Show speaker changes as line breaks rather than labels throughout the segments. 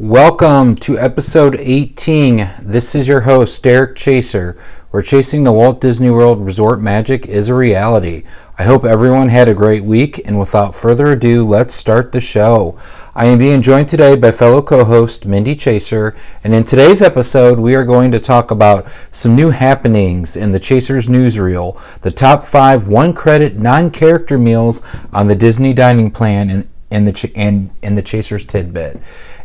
Welcome to episode 18. This is your host, Derek Chaser, where chasing the Walt Disney World Resort magic is a reality. I hope everyone had a great week, and without further ado, let's start the show. I am being joined today by fellow co host Mindy Chaser, and in today's episode, we are going to talk about some new happenings in the Chasers newsreel, the top five one credit non character meals on the Disney dining plan, and, and, the, and, and the Chasers tidbit.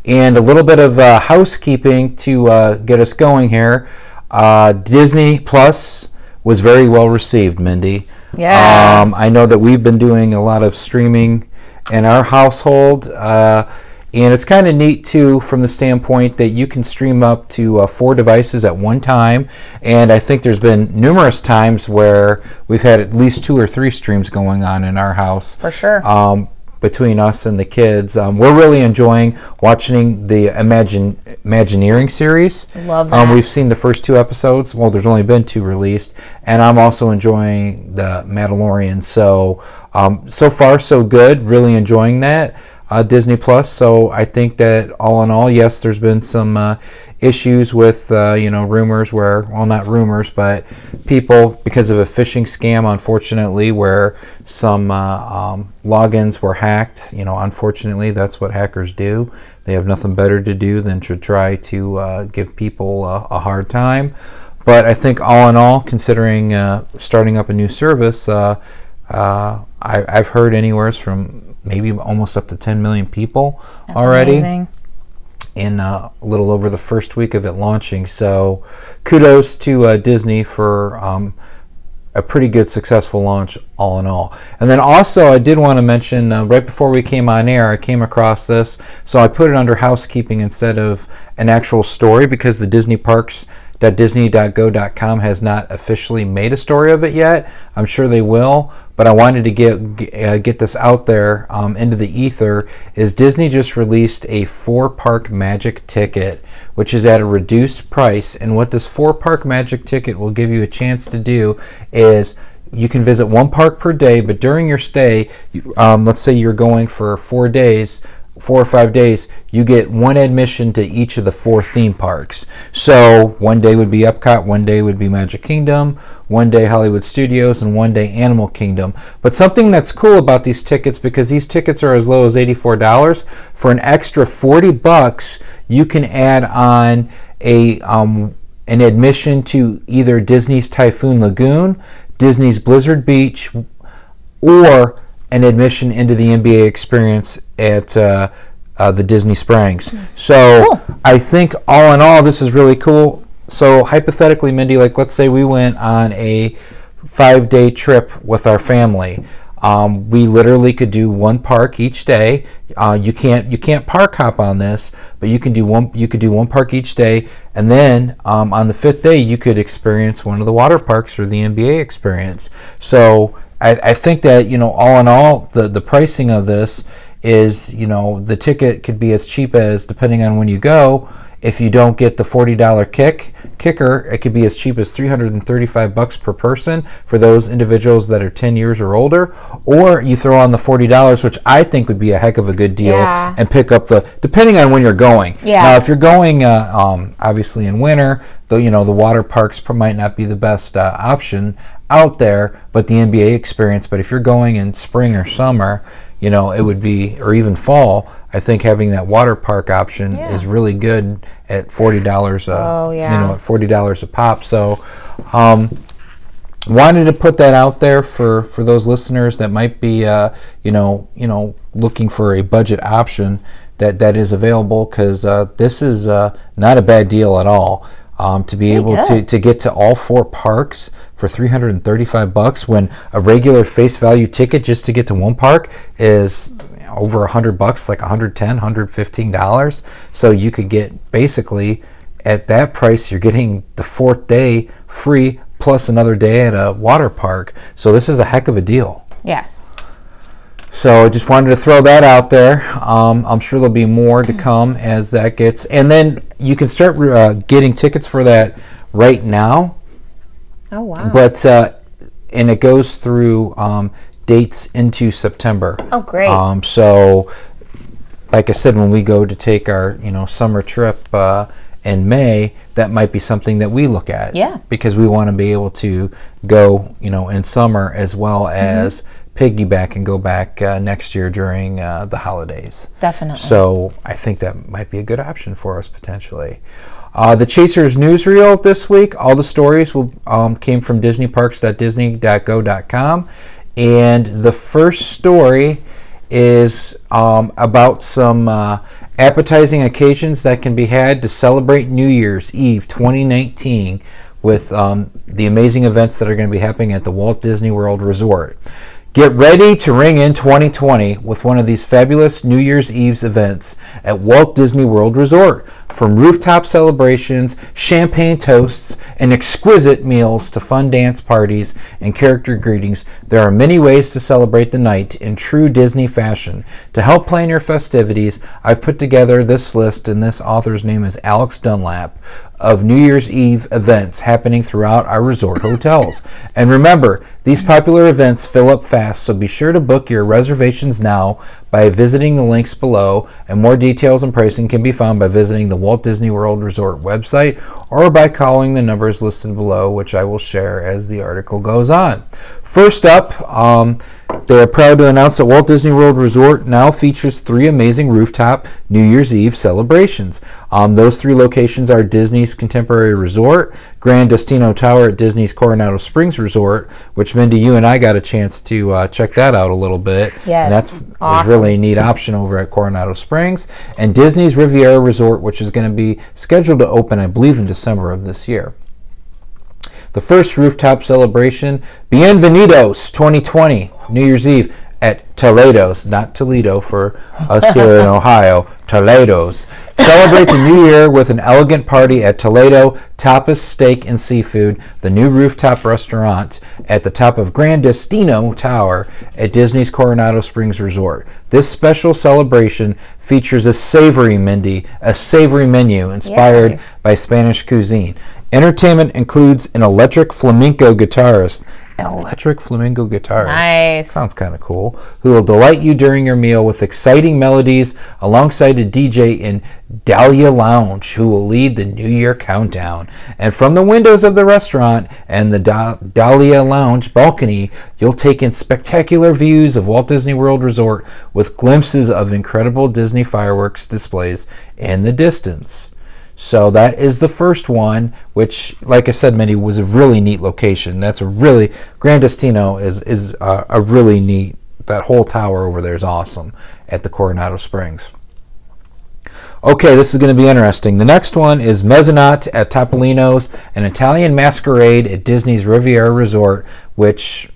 And a little bit of uh, housekeeping to uh, get us going here. Uh, Disney Plus was very well received, Mindy.
Yeah.
Um, I know that we've been doing a lot of streaming in our household. Uh, and it's kind of neat too from the standpoint that you can stream up to uh, four devices at one time. And I think there's been numerous times where we've had at least two or three streams going on in our house.
For sure.
Um, between us and the kids, um, we're really enjoying watching the Imagine Imagineering series.
Love
Um,
that.
we've seen the first two episodes. Well, there's only been two released, and I'm also enjoying the Mandalorian. So, um, so far so good. Really enjoying that uh, Disney Plus. So I think that all in all, yes, there's been some uh, issues with uh, you know rumors where, well, not rumors, but people because of a phishing scam, unfortunately, where some uh, um, logins were hacked. You know, unfortunately, that's what hackers do. They have nothing better to do than to try to uh, give people a, hard time. But I think all in all, considering uh, starting up a new service, uh, I, I've heard anywhere from maybe almost up to 10 million people
That's
already
amazing.
in uh, a little over the first week of it launching. So kudos to uh, Disney for um, a pretty good successful launch all in all. And then also I did want to mention uh, right before we came on air, I came across this. So I put it under housekeeping instead of an actual story because the Disney parks disney.go.com has not officially made a story of it yet. I'm sure they will, but I wanted to get get, uh, get this out there um, into the ether. Is Disney just released a four park magic ticket, which is at a reduced price, and what this four park magic ticket will give you a chance to do is you can visit one park per day, but during your stay, um, let's say you're going for four days, four or five days, you get one admission to each of the four theme parks. So one day would be Epcot, one day would be Magic Kingdom, one day Hollywood Studios, and one day Animal Kingdom. But something that's cool about these tickets, because these tickets are as low as $84, for an extra 40 bucks, you can add on a um, an admission to either Disney's Typhoon Lagoon, Disney's Blizzard Beach, or an admission into the NBA experience at uh, uh, the Disney Springs. So
Cool.
I think all in all, this is really cool. So hypothetically, Mindy, like let's say we went on a five-day trip with our family. Um, we literally could do one park each day. Uh, you can't you can't park hop on this, but you can do one you could do one park each day, and then um, on the fifth day you could experience one of the water parks or the NBA experience. So I, I think that you know all in all the the pricing of this is you know the ticket could be as cheap as depending on when you go. If you don't get the forty dollar kick kicker, it could be as cheap as three hundred and thirty five bucks per person for those individuals that are ten years or older. Or you throw on the forty dollars, which I think would be a heck of a good deal,
Yeah.
and pick up the depending on when you're going.
Yeah.
Now, if you're going, uh, um, obviously in winter, though you know the water parks might not be the best uh, option out there, but the NBA experience. But if you're going in spring or summer, you know it would be, or even fall. I think having that water park option
Yeah.
is really good at forty dollars.
Oh,
You know, at forty dollars a pop. So. Um, wanted to put that out there for for those listeners that might be uh, you know you know looking for a budget option that that is available because uh, this is uh, not a bad deal at all um, to be able to, to get to all four parks for 335 bucks when a regular face value ticket just to get to one park is over 100 bucks like 110 115 dollars. So you could get basically at that price you're getting the fourth day free plus another day at a water park. So this is a heck of a deal.
Yes.
So I just wanted to throw that out there. Um, I'm sure there'll be more to come as that gets, and then you can start uh, getting tickets for that right now.
Oh wow.
But uh, and it goes through um, dates into September.
oh great.
Um, so like I said, when we go to take our you know summer trip uh, in May, that might be something that we look at.
Yeah.
Because we want to be able to go you know in summer as well as piggyback and go back uh, next year during uh, the holidays.
Definitely.
So I think that might be a good option for us potentially. Uh, the Chasers newsreel this week. All the stories will, um, came from DisneyParks.disney.go.com, and the first story is um, about some uh, appetizing occasions that can be had to celebrate New Year's Eve 2019 with um, the amazing events that are going to be happening at the Walt Disney World Resort. Get ready to ring in 2020 with one of these fabulous New Year's Eve's events at Walt Disney World Resort. From rooftop celebrations, champagne toasts, and exquisite meals to fun dance parties and character greetings, there are many ways to celebrate the night in true Disney fashion. To help plan your festivities, I've put together this list, and this author's name is Alex Dunlap of New Year's Eve events happening throughout our resort hotels. And remember, these popular events fill up fast, so be sure to book your reservations now by visiting the links below. And more details and pricing can be found by visiting the Walt Disney World Resort website or by calling the numbers listed below, which I will share as the article goes on. First up, um, they are proud to announce that Walt Disney World Resort now features three amazing rooftop New Year's Eve celebrations. Um, those three locations are Disney's Contemporary Resort, Grand Destino Tower at Disney's Coronado Springs Resort, which Mindy, you and I got a chance to uh, check that out a little bit.
Yes,
and that's
awesome.
really a neat option over at Coronado Springs, and Disney's Riviera Resort, which is going to be scheduled to open, I believe, in December of this year. The first rooftop celebration, Bienvenidos 2020, New Year's Eve at Toledo's, not Toledo for us here in Ohio, Toledo's. Celebrate the new year with an elegant party at Toledo Tapas Steak and Seafood, the new rooftop restaurant at the top of Grand Destino Tower at Disney's Coronado Springs Resort. This special celebration features a savory Mindy, a savory menu inspired
Yay.
by Spanish cuisine. Entertainment includes an electric flamenco guitarist. An electric flamenco guitarist.
Nice.
Sounds kind of cool. Who will delight you during your meal with exciting melodies alongside a DJ in Dahlia Lounge who will lead the New Year countdown. And from the windows of the restaurant and the Da- Dahlia Lounge balcony, you'll take in spectacular views of Walt Disney World Resort with glimpses of incredible Disney fireworks displays in the distance. So that is the first one, which, like I said, Mindy, was a really neat location. That's a really Grand Destino is is a, a really neat. That whole tower over there is awesome at the Coronado Springs. Okay, this is going to be interesting. The next one is Mezzanot at Topolino's, an Italian masquerade at Disney's Riviera Resort, which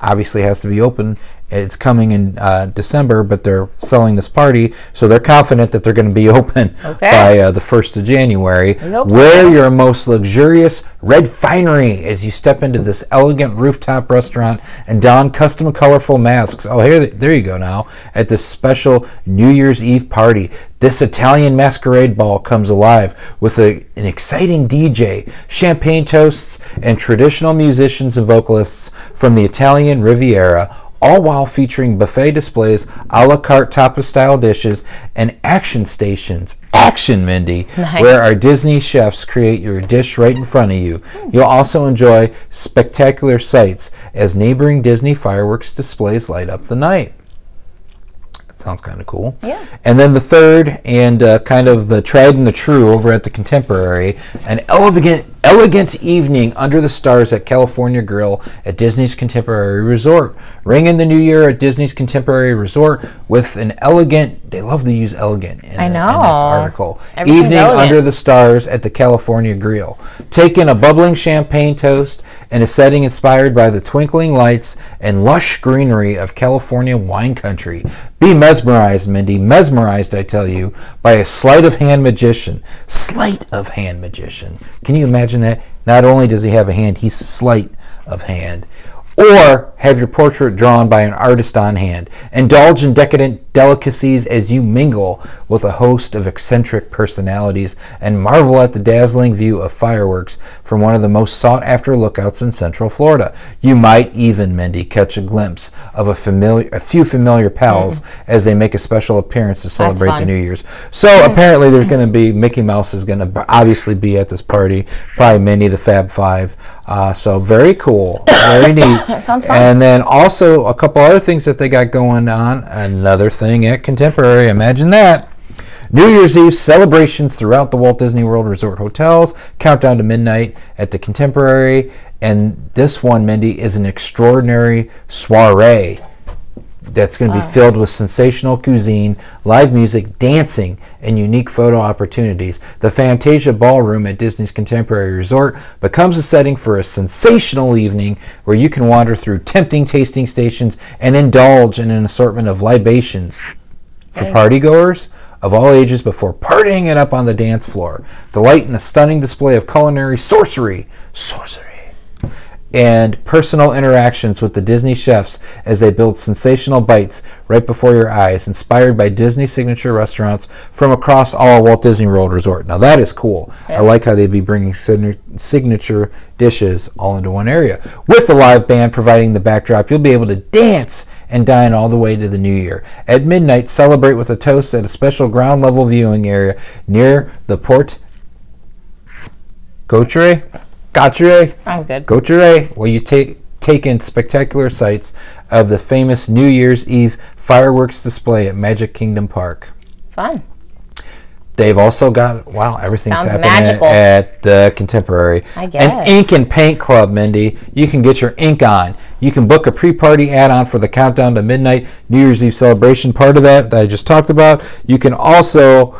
obviously has to be open. It's coming in uh, December, but they're selling this party, so they're confident that they're going to be open
Okay.
by uh, the 1st of January.
so.
Wear your most luxurious red finery as you step into this elegant rooftop restaurant and don custom colorful masks. Oh, here, there you go now at this special New Year's Eve party. This Italian masquerade ball comes alive with a, an exciting DJ, champagne toasts, and traditional musicians and vocalists from the Italian Riviera, all while featuring buffet displays, a la carte tapas style dishes, and action stations. Action, Mindy,
Nice.
where our Disney chefs create your dish right in front of you. Hmm. You'll also enjoy spectacular sights as neighboring Disney fireworks displays light up the night. Sounds kind of cool.
Yeah.
And then the third, and uh, kind of the tried and the true over at the Contemporary, an elegant, elegant evening under the stars at California Grill at Disney's Contemporary Resort. Ring in the new year at Disney's Contemporary Resort with an elegant. They love to use elegant in,
I
the-
know.
in this article. Evening
elegant.
under the stars at the California Grill. Take in a bubbling champagne toast in a setting inspired by the twinkling lights and lush greenery of California wine country. Be mesmerized, Mindy, mesmerized, I tell you, by a sleight of hand magician. Sleight of hand magician. Can you imagine that? Not only does he have a hand, he's sleight of hand. Or have your portrait drawn by an artist on hand. Indulge in decadent delicacies as you mingle with a host of eccentric personalities and marvel at the dazzling view of fireworks from one of the most sought after lookouts in Central Florida. You might even, Mindy, catch a glimpse of a familiar a few familiar pals mm-hmm. as they make a special appearance to celebrate the. New Year's. So apparently there's going to be Mickey Mouse is going to obviously be at this party, probably Minnie the Fab Five. Uh, so very cool, very neat.
sounds fun.
And then also a couple other things that they got going on. Another thing at Contemporary, imagine that. New Year's Eve celebrations throughout the Walt Disney World Resort hotels, countdown to midnight at the Contemporary, and this one, Mindy, is an extraordinary soiree that's going to be filled with sensational cuisine, live music, dancing, and unique photo opportunities. The Fantasia Ballroom at Disney's Contemporary Resort becomes a setting for a sensational evening where you can wander through tempting tasting stations and indulge in an assortment of libations for partygoers of all ages before partying it up on the dance floor. Delight in a stunning display of culinary sorcery. Sorcery and personal interactions with the Disney chefs as they build sensational bites right before your eyes, inspired by Disney signature restaurants from across all Walt Disney World Resort. Now that is cool. I like how they'd be bringing signature dishes all into one area. With the live band providing the backdrop, you'll be able to dance and dine all the way to the new year. At midnight, celebrate with a toast at a special ground level viewing area near the Port Gautre? Gautre?
Sounds good.
Gautre, where you take take in spectacular sights of the famous New Year's Eve fireworks display at Magic Kingdom Park.
Fun.
They've also got wow, everything's
Sounds
happening
magical.
at the Contemporary.
I guess.
An ink and paint club, Mindy. You can get your ink on. You can book a pre-party add-on for the countdown to midnight New Year's Eve celebration. Part of that that I just talked about. You can also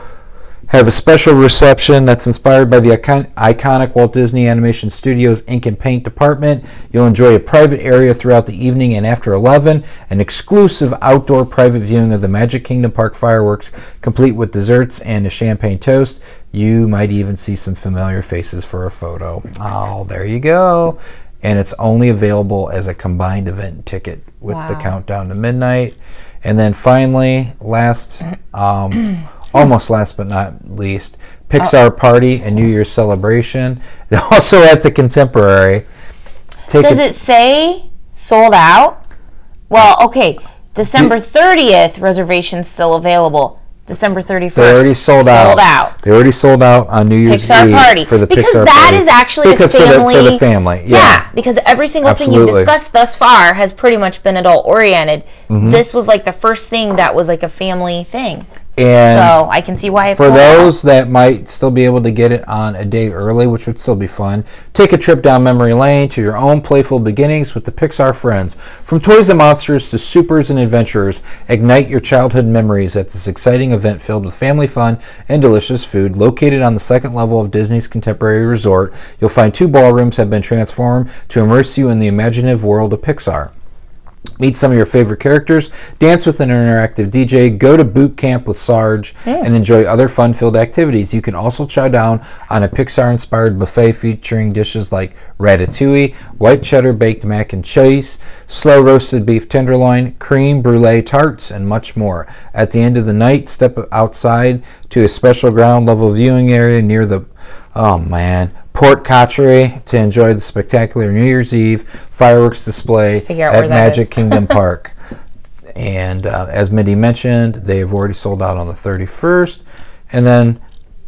have a special reception that's inspired by the icon- iconic Walt Disney Animation Studios ink and paint department. You'll enjoy a private area throughout the evening and after 11, an exclusive outdoor private viewing of the Magic Kingdom Park fireworks, complete with desserts and a champagne toast. You might even see some familiar faces for a photo. Oh, there you go. And it's only available as a combined event ticket with the countdown to midnight. And then finally, last, um, almost last but not least, Pixar Party and New Year's Celebration. Also at the Contemporary. Take
Does
a-
it say sold out? Well, okay. December 30th reservations still available. December 31st.
They already sold, out.
Sold out.
They already sold out on New Year's
Pixar
Eve
party
for the
because
Pixar
that
party.
is actually
because
a family
for the, for the family. Yeah.
because every single thing you've discussed thus far has pretty much been adult oriented.
Mm-hmm.
This was like the first thing that was like a family thing.
And
so I can see why it's
for those that might still be able to get it on a day early, which would still be fun, take a trip down memory lane to your own playful beginnings with the Pixar friends. From toys and monsters to supers and adventurers, ignite your childhood memories at this exciting event filled with family fun and delicious food. Located on the second level of Disney's Contemporary Resort, you'll find two ballrooms have been transformed to immerse you in the imaginative world of Pixar. Meet some of your favorite characters, dance with an interactive DJ, go to boot camp with Sarge, hmm. and enjoy other fun filled activities. You can also chow down on a Pixar inspired buffet featuring dishes like ratatouille, white cheddar baked mac and cheese, slow roasted beef tenderloin, cream brulee tarts, and much more. At the end of the night, step outside to a special ground level viewing area near the Oh man, Port Cottray to enjoy the spectacular New Year's Eve fireworks display at Magic. Kingdom Park. And uh, as Mindy mentioned, they have already sold out on the 31st. And then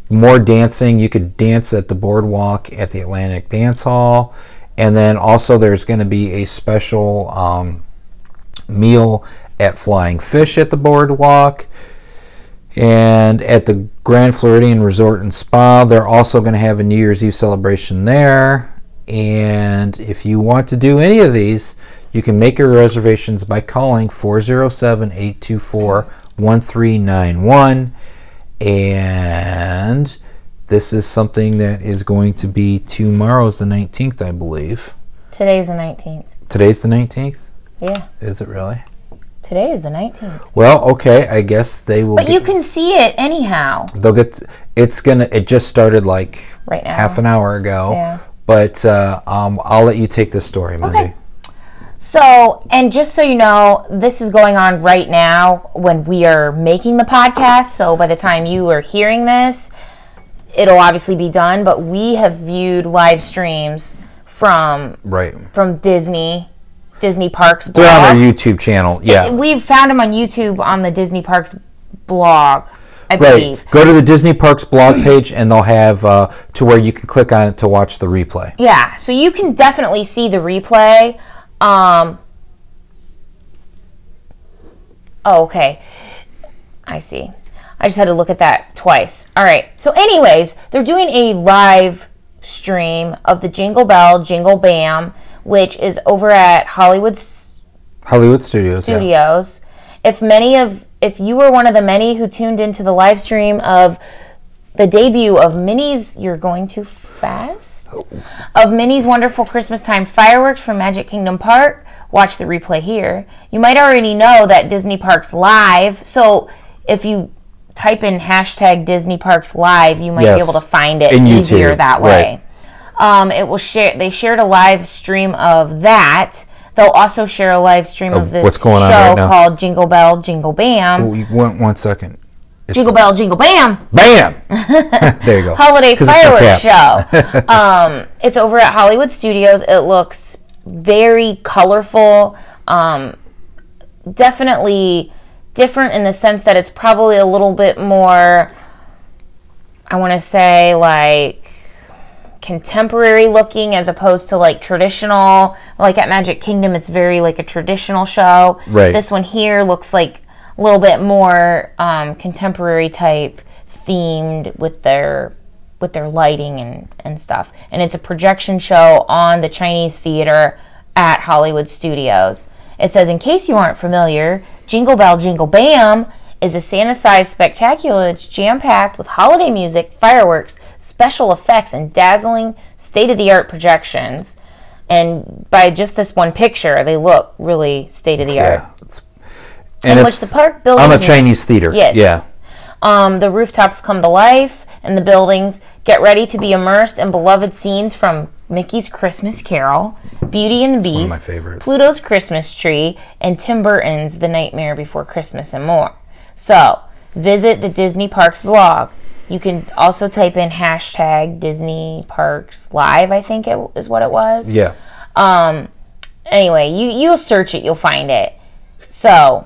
more dancing. You could dance at the boardwalk at the Atlantic Dance Hall. And then also there's going to be a special um, meal at Flying Fish at the boardwalk. And at the Grand Floridian Resort and Spa, they're also going to have a New Year's Eve celebration there. And if you want to do any of these, you can make your reservations by calling 407 824 1391. And this is something that is going to be tomorrow's the 19th, I believe.
Today's the 19th.
Today's the 19th?
Yeah,
Is it really?
Today is the 19th.
Well, okay, I guess they will.
But
get-
you can see it anyhow
they'll get it's gonna it just started like
right now.
half an hour ago
Yeah.
but uh, um, i'll let you take this story Mindy.
Okay. So, and just so you know, this is going on right now when we are making the podcast. So, by the time you are hearing this, it'll obviously be done. But we have viewed live streams from
Right.
from Disney, Disney Parks
They're on
blog.
their YouTube channel. Yeah.
We've found them on YouTube on the Disney Parks blog, I
Right.
believe.
Go to the Disney Parks blog page, and they'll have uh, to where you can click on it to watch the replay.
Yeah, so you can definitely see the replay. Um, oh, okay. I see. I just had to look at that twice. All right. So, anyways, they're doing a live stream of the Jingle Bell, Jingle Bam, which is over at Hollywood
Hollywood Studios. Yeah.
Studios. If many of, if you were one of the many who tuned into the live stream of the debut of Minnie's, you're going too fast. Oh. Of Minnie's wonderful Christmas time fireworks from Magic Kingdom Park. Watch the replay here. You might already know that Disney Parks Live. So if you type in hashtag Disney Parks Live, you might be able to find it
In
easier
YouTube,
that way. Um, it will share. They shared a live stream of that. They'll also share a live stream of,
Of
this
what's going on
show
right now.
called Jingle Bell, Jingle Bam.
Oh, you- One, one second. It's
Jingle Bell, Jingle Bam.
Bam! there you go.
holiday
'Cause it's in
fireworks show. um, it's over at Hollywood Studios. It looks very colorful. Um, definitely different in the sense that it's probably a little bit more. I want to say like contemporary looking as opposed to like traditional. Like at Magic Kingdom, it's very like a traditional show.
Right.
This one here looks like a little bit more um, contemporary type themed with their with their lighting and, and stuff. And it's a projection show on the Chinese theater at Hollywood Studios. It says, in case you aren't familiar, Jingle Bell Jingle Bam is a Santa sized spectacular that's jam packed with holiday music, fireworks, special effects, and dazzling state of the art projections. And by just this one picture, they look really state of the art.
Yeah. It's, and
In
it's
which the park
on
buildings
the
and-
Chinese theater.
Yes.
Yeah.
Um, the rooftops come to life, and the buildings get ready to be immersed in beloved scenes from Mickey's Christmas Carol, Beauty and the Beast,
of my favorites.
Pluto's Christmas Tree, and Tim Burton's The Nightmare Before Christmas, and more. So, visit the Disney Parks blog. You can also type in hashtag Disney Parks Live, I think it is what it was
Yeah.
um anyway you you'll search it you'll find it so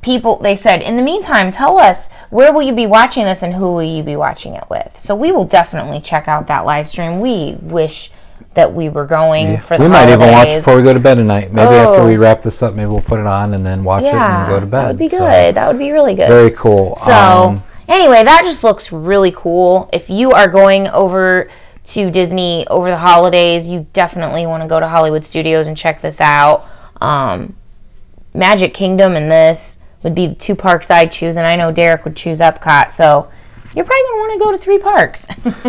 people they said in the meantime tell us where will you be watching this and who will you be watching it with so we will definitely check out that live stream we wish that we were going for the
We might even watch before we go to bed tonight. Maybe after
Oh.
we wrap this up, maybe we'll put it on and then watch it and then go to bed.
that would be
So,
good that would be really good
very cool.
so
Um,
anyway, that just looks really cool. If you are going over to Disney over the holidays, you definitely want to go to Hollywood Studios and check this out. Um, Magic Kingdom and this would be the two parks I'd choose, and I know Derek would choose Epcot. So you're probably gonna want to go to three parks.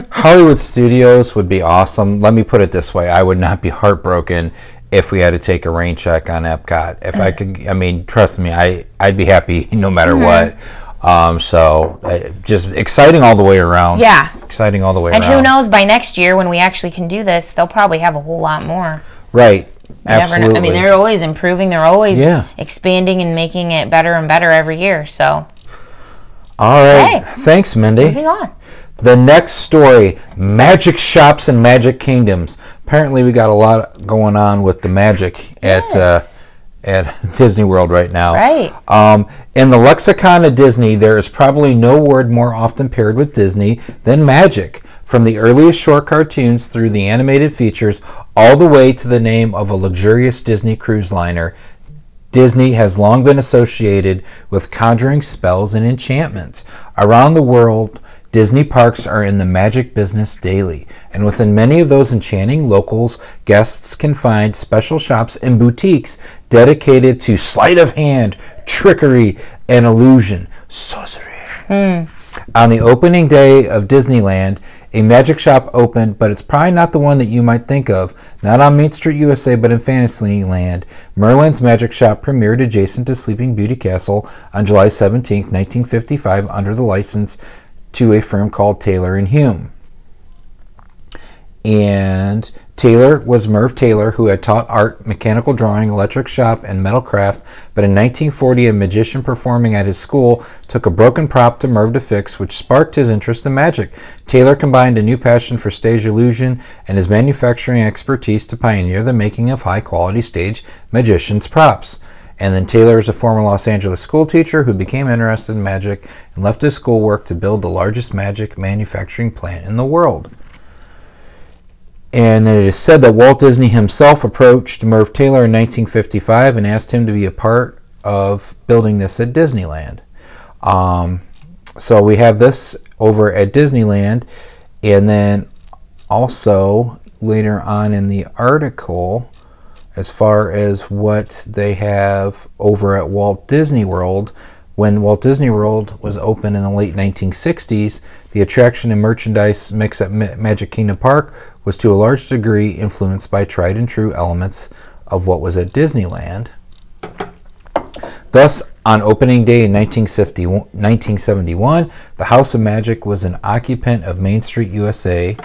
Hollywood Studios would be awesome. Let me put it this way: I would not be heartbroken if we had to take a rain check on Epcot. If I could, I mean, trust me, I I'd be happy no matter
Mm-hmm.
what. Um, so uh, just exciting all the way around.
Yeah.
exciting all the way
and
around.
And who knows? By next year, when we actually can do this, they'll probably have a whole lot more.
Right.
You.
Absolutely.
I mean, they're always improving. They're always
Yeah.
expanding and making it better and better every year. So
all right.
Okay.
Thanks, Mindy.
moving on.
The next story Magic Shops and Magic Kingdoms. Apparently, we got a lot going on with the magic at uh,
Yes.
At Disney World right now.
Right.
Um, in the lexicon of Disney, there is probably no word more often paired with Disney than magic. From the earliest short cartoons through the animated features, all the way to the name of a luxurious Disney cruise liner, Disney has long been associated with conjuring spells and enchantments. Around the world, Disney parks are in the magic business daily, and within many of those enchanting locals, guests can find special shops and boutiques dedicated to sleight of hand, trickery, and illusion, sorcery. Hmm. On the opening day of Disneyland, a magic shop opened, but it's probably not the one that you might think of. Not on Main Street, USA, but in Fantasyland. Merlin's Magic Shop premiered adjacent to Sleeping Beauty Castle on July 17, 1955, under the license to a firm called Taylor and Hume. and Taylor was Merv Taylor, who had taught art, mechanical drawing, electric shop, and metal craft. But in 1940, a magician performing at his school took a broken prop to Merv to fix, which sparked his interest in magic. Taylor combined a new passion for stage illusion and his manufacturing expertise to pioneer the making of high quality stage magician's props. And then Taylor is a former Los Angeles school teacher who became interested in magic and left his schoolwork to build the largest magic manufacturing plant in the world. And it is said that Walt Disney himself approached Merv Taylor in 1955 and asked him to be a part of building this at Disneyland. Um, so we have this over at Disneyland, and then also later on in the article, as far as what they have over at Walt Disney World, when Walt Disney World was open in the late 1960s, the attraction and merchandise mix at Magic Kingdom Park was to a large degree influenced by tried and true elements of what was at Disneyland. Thus, on opening day in 1971, the House of Magic was an occupant of Main Street USA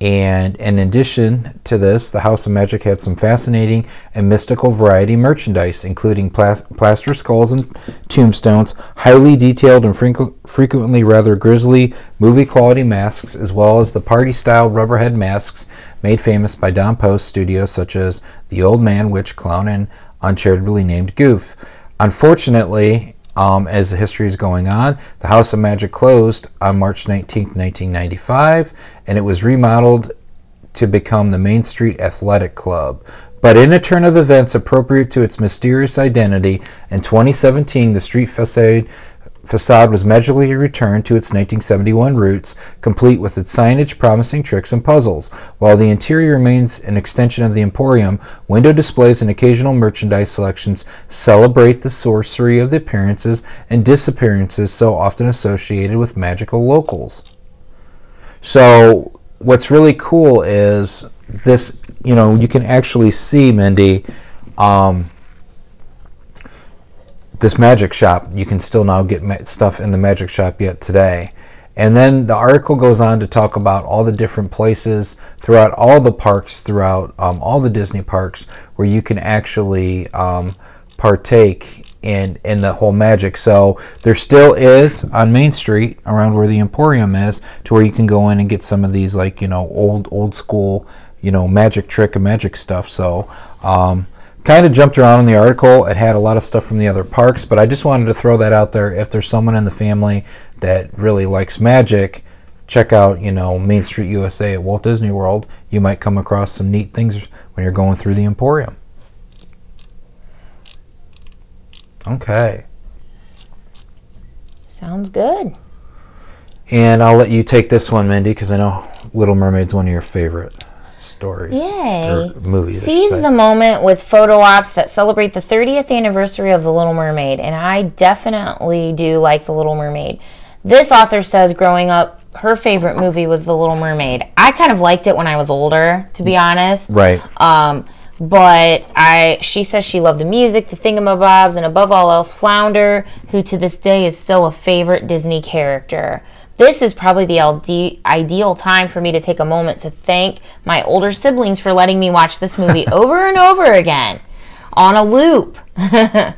and in addition to this, the House of Magic had some fascinating and mystical variety merchandise, including plaster skulls and tombstones, highly detailed and frequently rather grisly movie quality masks, as well as the party style rubberhead masks made famous by Don Post studios such as The Old Man, Witch Clown, and uncharitably named Goof. Unfortunately, um, as the history is going on. The House of Magic closed on March 19, 1995, and it was remodeled to become the Main Street Athletic Club. But in a turn of events appropriate to its mysterious identity, in 2017, the street facade facade was magically returned to its 1971 roots, complete with its signage promising tricks and puzzles. While the interior remains an extension of the Emporium, window displays and occasional merchandise selections celebrate the sorcery of the appearances and disappearances so often associated with magical locals. So, what's really cool is this, you know, you can actually see, Mindy. Um, this magic shop, you can still now get ma- stuff in the magic shop yet today. And then the article goes on to talk about all the different places throughout all the parks, throughout um, all the Disney parks, where you can actually um, partake in in the whole magic. So there still is on Main Street, around where the Emporium is, to where you can go in and get some of these like you know old old school you know magic trick and magic stuff. So um, kind of jumped around in the article. It had a lot of stuff from the other parks, but I just wanted to throw that out there. If there's someone in the family that really likes magic, check out, you know, Main Street USA at Walt Disney World. You might come across some neat things when you're going through the Emporium. Okay.
Sounds good.
And I'll let you take this one, Mindy, because I know Little Mermaid's one of your favorite stories.
Yay.
movies.
Seize the moment with photo ops that celebrate the 30th anniversary of The Little Mermaid. And I definitely do like The Little Mermaid. This author says growing up, her favorite movie was The Little Mermaid. I kind of liked it when I was older, to be honest.
Right.
Um, but I, she says she loved the music, the thingamabobs, and above all else, Flounder, who to this day is still a favorite Disney character. This is probably the ideal time for me to take a moment to thank my older siblings for letting me watch this movie over and over again on a loop.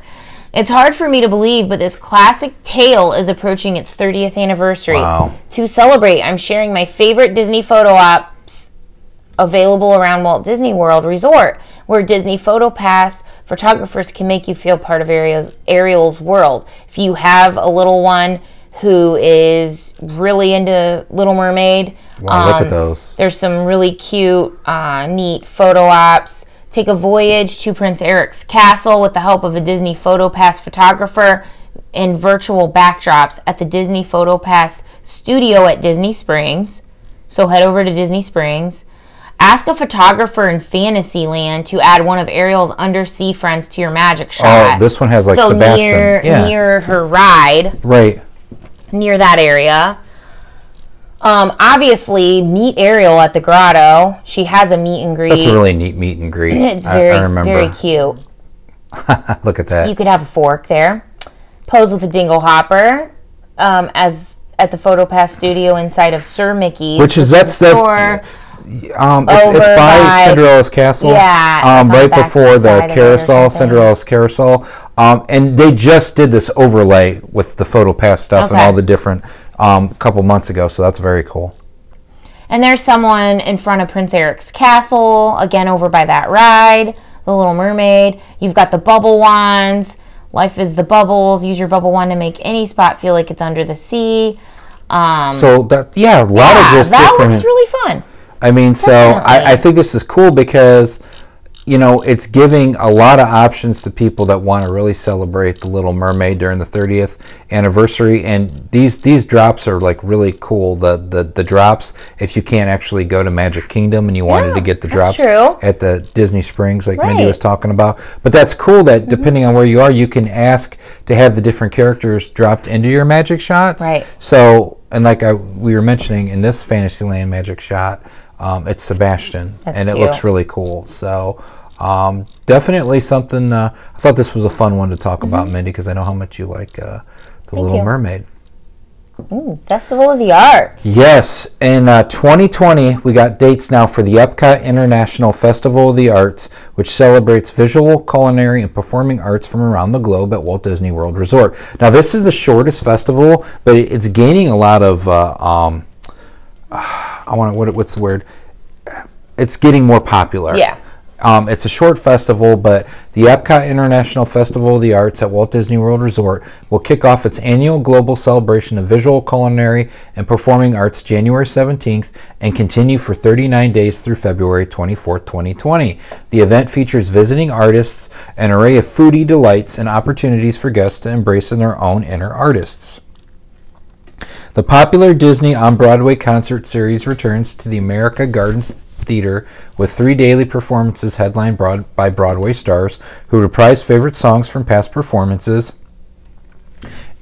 it's hard for me to believe, but this classic tale is approaching its 30th anniversary.
Wow.
To celebrate, I'm sharing my favorite Disney photo ops available around Walt Disney World Resort, where Disney Photo Pass photographers can make you feel part of Ariel's, Ariel's world. If you have a little one, who is really into Little Mermaid.
Wow, um, look at um, those.
There's some really cute, uh, neat photo ops. Take a voyage to Prince Eric's castle with the help of a Disney Photo Pass photographer and virtual backdrops at the Disney Photo Pass studio at Disney Springs. So head over to Disney Springs. Ask a photographer in Fantasyland to add one of Ariel's undersea friends to your magic shot.
Oh, this one has like so Sebastian.
Near,
yeah.
near her ride.
Right
near that area. Um, obviously, meet Ariel at the grotto. She has a meet and greet.
That's a really neat meet and greet.
It's very, I, I very cute.
Look at that.
You could have a fork there. Pose with a dingle hopper, um, as at the PhotoPass studio inside of Sir Mickey's,
which is that's
the store
Um, it's, it's by,
by-
Cinderella's castle.
Yeah,
Um, right
back
before the
of it or
carousel,
something.
Cinderella's carousel. Um, and they just did this overlay with the PhotoPass stuff and
Okay.
all the different um, couple months ago. So that's very cool.
And there's someone in front of Prince Eric's castle, again over by that ride, the Little Mermaid. You've got the bubble wands. Life is the bubbles. Use your bubble wand to make any spot feel like it's under the sea. Um,
So that yeah, a lot
yeah,
of just
that
different.
looks really fun.
I mean, so I, I think this is cool because, you know, it's giving a lot of options to people that want to really celebrate the Little Mermaid during the 30th anniversary. And these these drops are like really cool. The the, the drops, if you can't actually go to Magic Kingdom and you wanted to get the drops
true.
at the Disney Springs, like Mindy
Right. Mm-hmm.
was talking about. But that's cool that depending on where you are, you can ask to have the different characters dropped into your magic shots.
Right.
So, and like I, we were mentioning in this Fantasyland magic shot, um, it's Sebastian,
That's
and it
cute.
looks really cool. So, um, definitely something. Uh, I thought this was a fun one to talk about, Mindy, because I know how much you like uh, the Little
you.
Mermaid.
Festival of the Arts.
Yes, in uh, 2020, we got dates now for the Epcot International Festival of the Arts, which celebrates visual, culinary, and performing arts from around the globe at Walt Disney World Resort. Now, this is the shortest festival, but it's gaining a lot of. Uh, um, I want to what, what's the word? It's getting more popular.
Yeah.
Um, it's a short festival, but the Epcot International Festival of the Arts at Walt Disney World Resort will kick off its annual global celebration of visual, culinary, and performing arts January 17th and continue for 39 days through February 24th, 2020. The event features visiting artists, an array of foodie delights, and opportunities for guests to embrace in their own inner artists. The popular Disney on Broadway concert series returns to the America Gardens Theater with three daily performances headlined broad- by Broadway stars who reprise favorite songs from past performances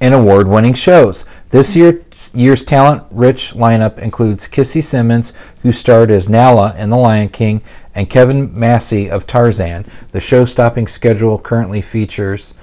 and award winning shows. This year, year's talent rich lineup includes Kissy Simmons, who starred as Nala in The Lion King, and Kevin Massey of Tarzan. The show stopping schedule currently features.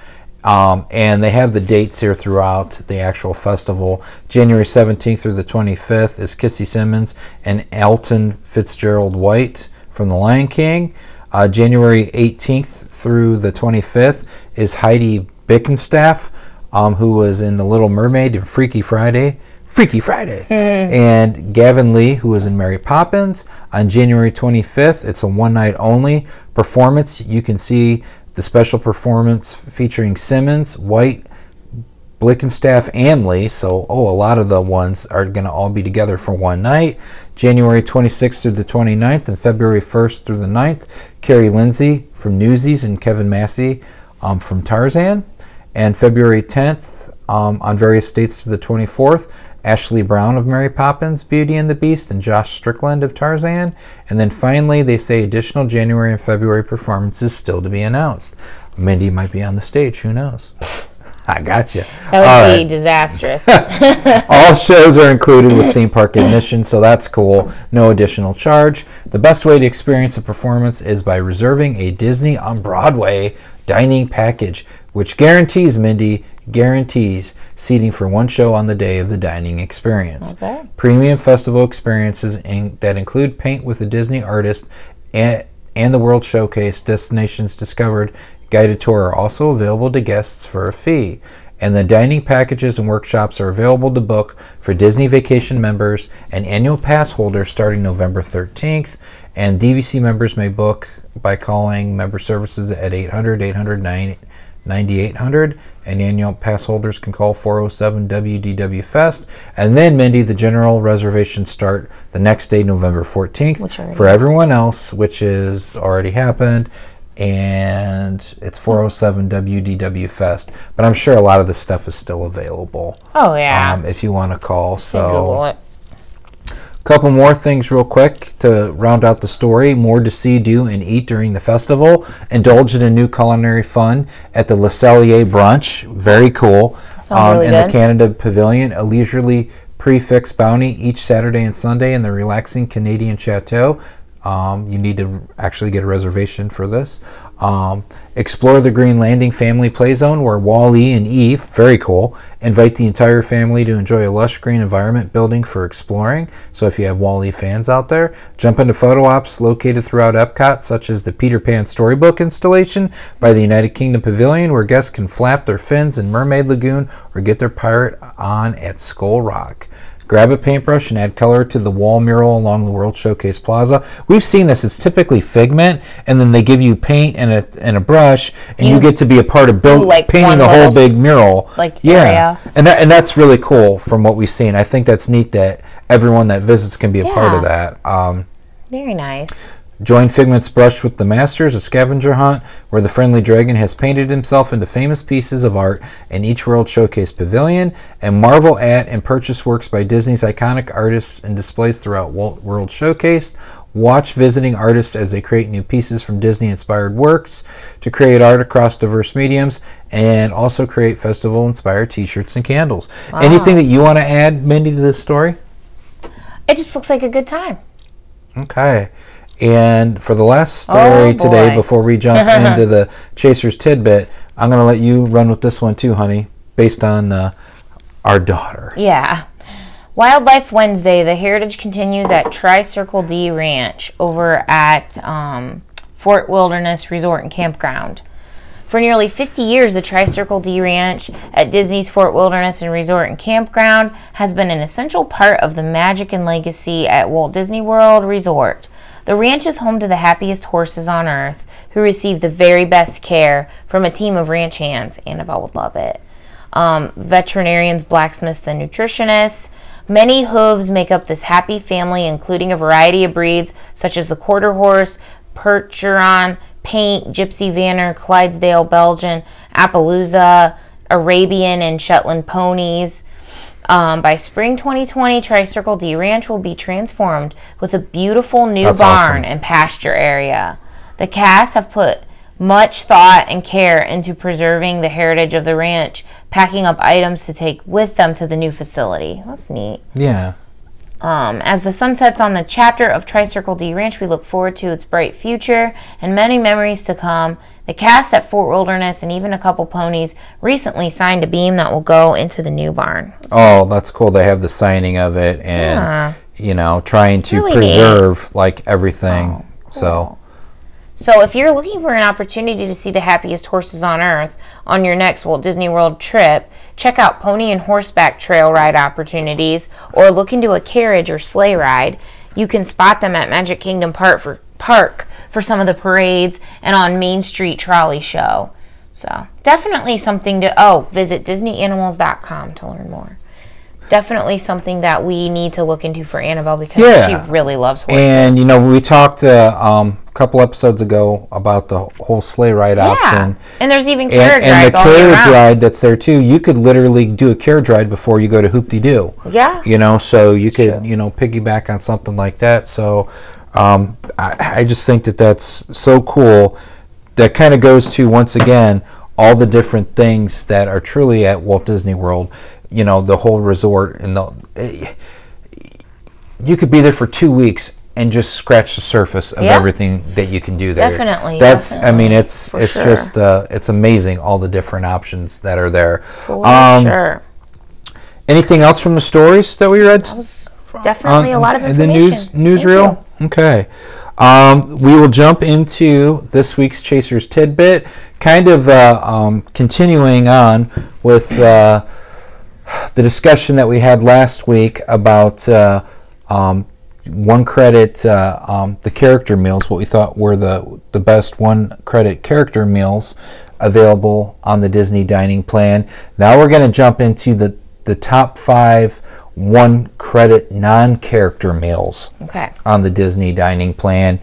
Um, and they have the dates here throughout the actual festival. January 17th through the 25th is Kissy Simmons and Elton Fitzgerald White from The Lion King. Uh, January 18th through the 25th is Heidi Blickenstaff, um, who was in The Little Mermaid and Freaky Friday. Freaky Friday. And Gavin Lee, who was in Mary Poppins. On January 25th, it's a one night only performance. You can see the special performance featuring Simmons, White, Blickenstaff, and Lee. So, oh, a lot of the ones are going to all be together for one night. January 26th through the 29th and February 1st through the 9th, Carrie Lindsay from Newsies and Kevin Massey um, from Tarzan. And February 10th um, on various dates to the 24th, Ashley Brown of Mary Poppins, Beauty and the Beast, and Josh Strickland of Tarzan. And then finally, they say additional January and February performances still to be announced. Mindy might be on the stage, who knows? I got you.
That would be disastrous.
All shows are included with theme park admission, so that's cool. No additional charge. The best way to experience a performance is by reserving a Disney on Broadway dining package, which guarantees, Mindy, guarantees seating for one show on the day of the dining experience.
Okay.
Premium festival experiences in, that include paint with a Disney artist and, and the World Showcase Destinations Discovered guided tour are also available to guests for a fee. And the dining packages and workshops are available to book for Disney Vacation members and annual pass holders starting November 13th. And DVC members may book by calling member services at 800 800 9800 and annual pass holders can call 407 WDW Fest and then Mindy the general reservations start the next day November 14th for everyone else which is already happened and it's 407 WDW Fest but I'm sure a lot of this stuff is still available
oh yeah.
um, if you want to call so
Google it.
Couple more things, real quick, to round out the story. More to see, do, and eat during the festival. Indulge in a new culinary fun at the Le Cellier Brunch. Very cool.
Sounds really um,
in the. Canada Pavilion, a leisurely prix fixe bounty each Saturday and Sunday in the relaxing Canadian chateau. Um, you need to actually get a reservation for this. Um, explore the Green Landing Family Play Zone where WALL-E and Eve, very cool, invite the entire family to enjoy a lush green environment building for exploring. So if you have WALL-E fans out there, jump into photo ops located throughout Epcot, such as the Peter Pan Storybook installation by the United Kingdom Pavilion, where guests can flap their fins in Mermaid Lagoon or get their pirate on at Skull Rock. Grab a paintbrush and add color to the wall mural along the World Showcase Plaza. We've seen this. It's typically figment, and then they give you paint and a and a brush, and you,
You
get to be a part of build,
like,
painting the whole big mural.
like,
yeah,
area.
and that and that's really cool from what we've seen. I think that's neat that everyone that visits can be a part of that. Um,
Very nice.
Join Figment's Brush with the Masters, a scavenger hunt where the friendly dragon has painted himself into famous pieces of art in each World Showcase pavilion, and marvel at and purchase works by Disney's iconic artists and displays throughout World Showcase. Watch visiting artists as they create new pieces from Disney inspired works to create art across diverse mediums and also create festival inspired t shirts and candles. Anything that you want to add, Mindy, to this story?
It just looks like a good time.
Okay. And for the last story
Oh,
today, before we jump into the Chaser's tidbit, I'm going to let you run with this one too, honey, based on uh, our daughter.
Yeah. Wildlife Wednesday, the heritage continues at Tri Circle D Ranch over at um, Fort Wilderness Resort and Campground. For nearly 50 years, the Tri Circle D Ranch at Disney's Fort Wilderness and Resort and Campground has been an essential part of the magic and legacy at Walt Disney World Resort. The ranch is home to the happiest horses on earth who receive the very best care from a team of ranch hands. Annabelle would love it um, veterinarians, blacksmiths, and nutritionists. Many hooves make up this happy family, including a variety of breeds such as the quarter horse, Percheron, Paint, Gypsy Vanner, Clydesdale Belgian, Appaloosa, Arabian, and Shetland ponies. Um, by spring 2020, Tricircle D Ranch will be transformed with a beautiful new
That's
barn
awesome.
and pasture area. The cast have put much thought and care into preserving the heritage of the ranch, packing up items to take with them to the new facility. That's neat.
Yeah.
Um, as the sun sets on the chapter of Tricircle D Ranch, we look forward to its bright future and many memories to come. The cast at Fort Wilderness and even a couple ponies recently signed a beam that will go into the new barn.
Oh, that's cool. They have the signing of it and,
Yeah.
you know, trying to
Really neat.
preserve like everything. Oh, so,
So, if you're looking for an opportunity to see the happiest horses on earth on your next Walt Disney World trip, check out pony and horseback trail ride opportunities or look into a carriage or sleigh ride. You can spot them at Magic Kingdom Park for, Park for some of the parades and on Main Street Trolley Show. So, definitely something to oh, visit disneyanimals.com to learn more. Definitely something that we need to look into for Annabelle because
Yeah.
she really loves horses.
and you know, we talked uh, um, a couple episodes ago about the whole sleigh ride
yeah.
option.
And there's even
And,
carriage
and
rides
the carriage ride that's there too, you could literally do a carriage ride before you go to Hoop De Doo.
Yeah.
you know so you could
true.
you know piggyback on something like that so um, I, I just think that that's so cool that kind of goes to once again all the different things that are truly at walt disney world you know the whole resort and the eh, you could be there for two weeks and just scratch the surface of
Yeah.
everything that you can do there
Definitely,
that's i mean it's it's
sure.
just uh, it's amazing all the different options that are there
For
um,
sure.
anything else from the stories that we read
That was definitely a lot of
in
information.
the news
Thank
newsreel. Okay. Um, we will jump into this week's Chasers tidbit, kind of uh, um, continuing on with uh, the discussion that we had last week about uh, um, one credit, uh, um, the character meals, what we thought were the, the best one credit character meals available on the Disney dining plan. Now we're going to jump into the, the top five one credit non character meals.
Okay.
on the Disney dining plan.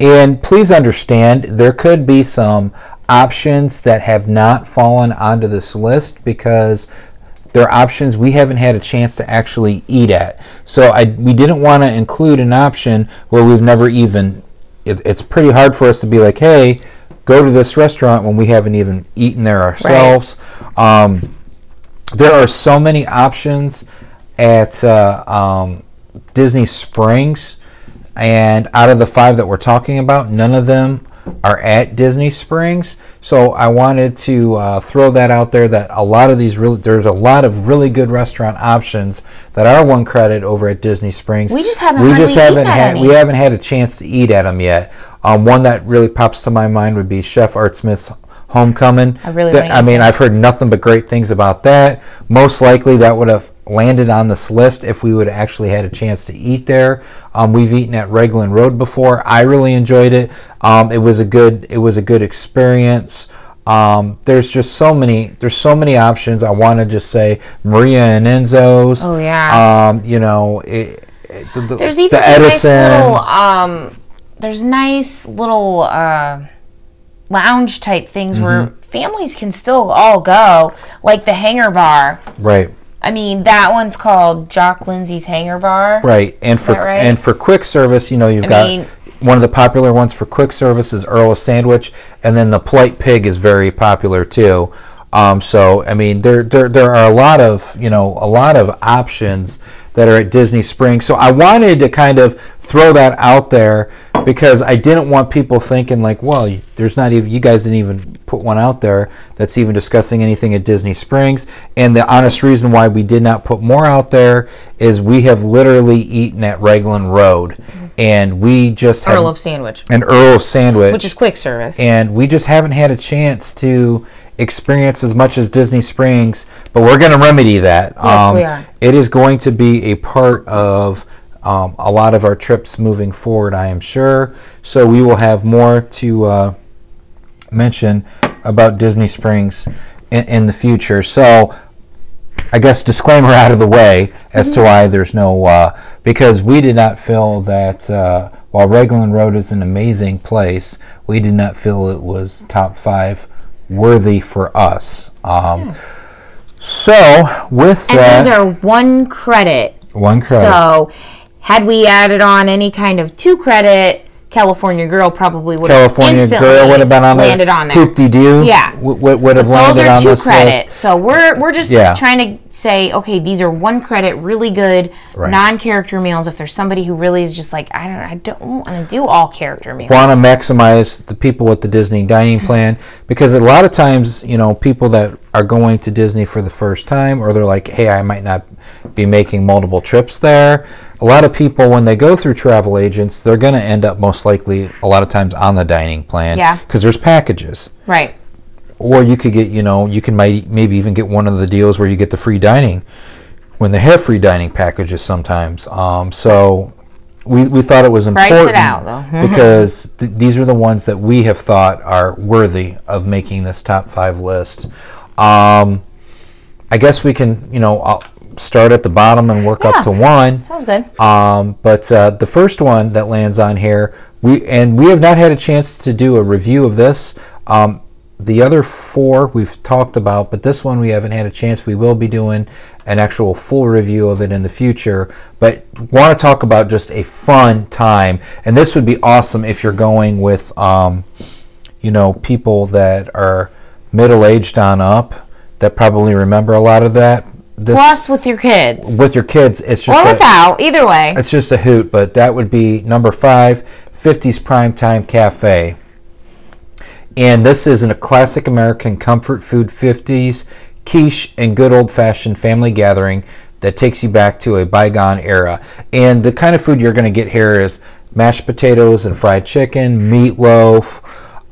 And please understand, there could be some options that have not fallen onto this list because they're options we haven't had a chance to actually eat at. So I, we didn't want to include an option where we've never even, it, it's pretty hard for us to be like, hey, go to this restaurant when we haven't even eaten there ourselves. Um, there are so many options at uh, um, Disney Springs and out of the five that we're talking about, none of them are at Disney Springs. So I wanted to uh, throw that out there. That a lot of these really, there's a lot of really good restaurant options that are one credit over at Disney Springs.
We just haven't
we just haven't had we haven't had a chance to eat at them yet. Um, one that really pops to my mind would be Chef Art Smith's Homecoming.
I really wanna
I mean. I've heard nothing but great things about that. Most likely, that would have landed on this list if we would have actually had a chance to eat there. Um, we've eaten at Raglan Road before. I really enjoyed it. Um, it was a good. It was a good experience. Um, there's just so many. There's so many options. I want to just say Maria and Enzo's.
Oh, yeah.
Um, you know, it, it- the, the,
There's even
the Edison.
nice little um there's nice little uh lounge type things where
Mm-hmm.
families can still all go, like the Hangar Bar.
right.
I mean, that one's called Jock Lindsay's Hangar Bar.
Right, and for
right?
and for quick service, you know, you've
I
got
mean-
one of the popular ones for quick service is Earl of Sandwich, and then the Polite Pig is very popular too. Um, so I mean, there, there there are a lot of you know a lot of options that are at Disney Springs. So I wanted to kind of throw that out there because I didn't want people thinking like, well, you- there's not even you guys didn't even put one out there that's even discussing anything at Disney Springs. And the honest reason why we did not put more out there is we have literally eaten at Raglan Road, and we just have
Earl of Sandwich,
an Earl of Sandwich,
which is quick service.
and we just haven't had a chance to experience as much as Disney Springs, but we're going to remedy that.
Yes, we are.
It is going to be a part of um, a lot of our trips moving forward, I am sure. So we will have more to uh, mention about Disney Springs in, in the future. So I guess disclaimer out of the way as
Mm-hmm.
to why there's no uh, because we did not feel that uh, while Raglan Road is an amazing place, we did not feel it was top five worthy for us. Um, So with
and
that,
these are one credit.
one credit.
So, had we added on any kind of two credit, California Girl probably would
California Girl would have been on
landed on there.
Hoop de doo.
Yeah.
Would, would have
Those
landed
are
on
two
this
credit.
list.
So we're we're just
Yeah.
trying to say, okay, these are one credit, really good
Right.
non-character meals. If there's somebody who really is just like, I don't, I don't want to do all character meals.
want to maximize the people with the Disney dining plan because a lot of times, you know, people that are going to Disney for the first time or they're like, hey, I might not be making multiple trips there. A lot of people, when they go through travel agents, they're going to end up most likely a lot of times on the dining plan
Yeah.
because there's packages.
Right.
Or you could get, you know, you can might maybe even get one of the deals where you get the free dining when they have free dining packages sometimes. Um, so we, we thought it was
Price it
important
out, though.
because th- these are the ones that we have thought are worthy of making this top five list. Um, I guess we can, you know, I'll start at the bottom and work
Yeah.
up to one.
Sounds good.
Um, but uh, the first one that lands on here, we and we have not had a chance to do a review of this. Um, the other four we've talked about, but this one we haven't had a chance. We will be doing an actual full review of it in the future. But want to talk about just a fun time, and this would be awesome if you're going with, um, you know, people that are middle aged on up that probably remember a lot of that. This,
Plus with your kids
with your kids, it's just
or
a-
without, either way.
it's just a hoot, but that would be number five, 50s Primetime Cafe. And this is a classic American comfort food 50s quiche and good old fashioned family gathering that takes you back to a bygone era. And the kind of food you're going to get here is mashed potatoes and fried chicken, meatloaf.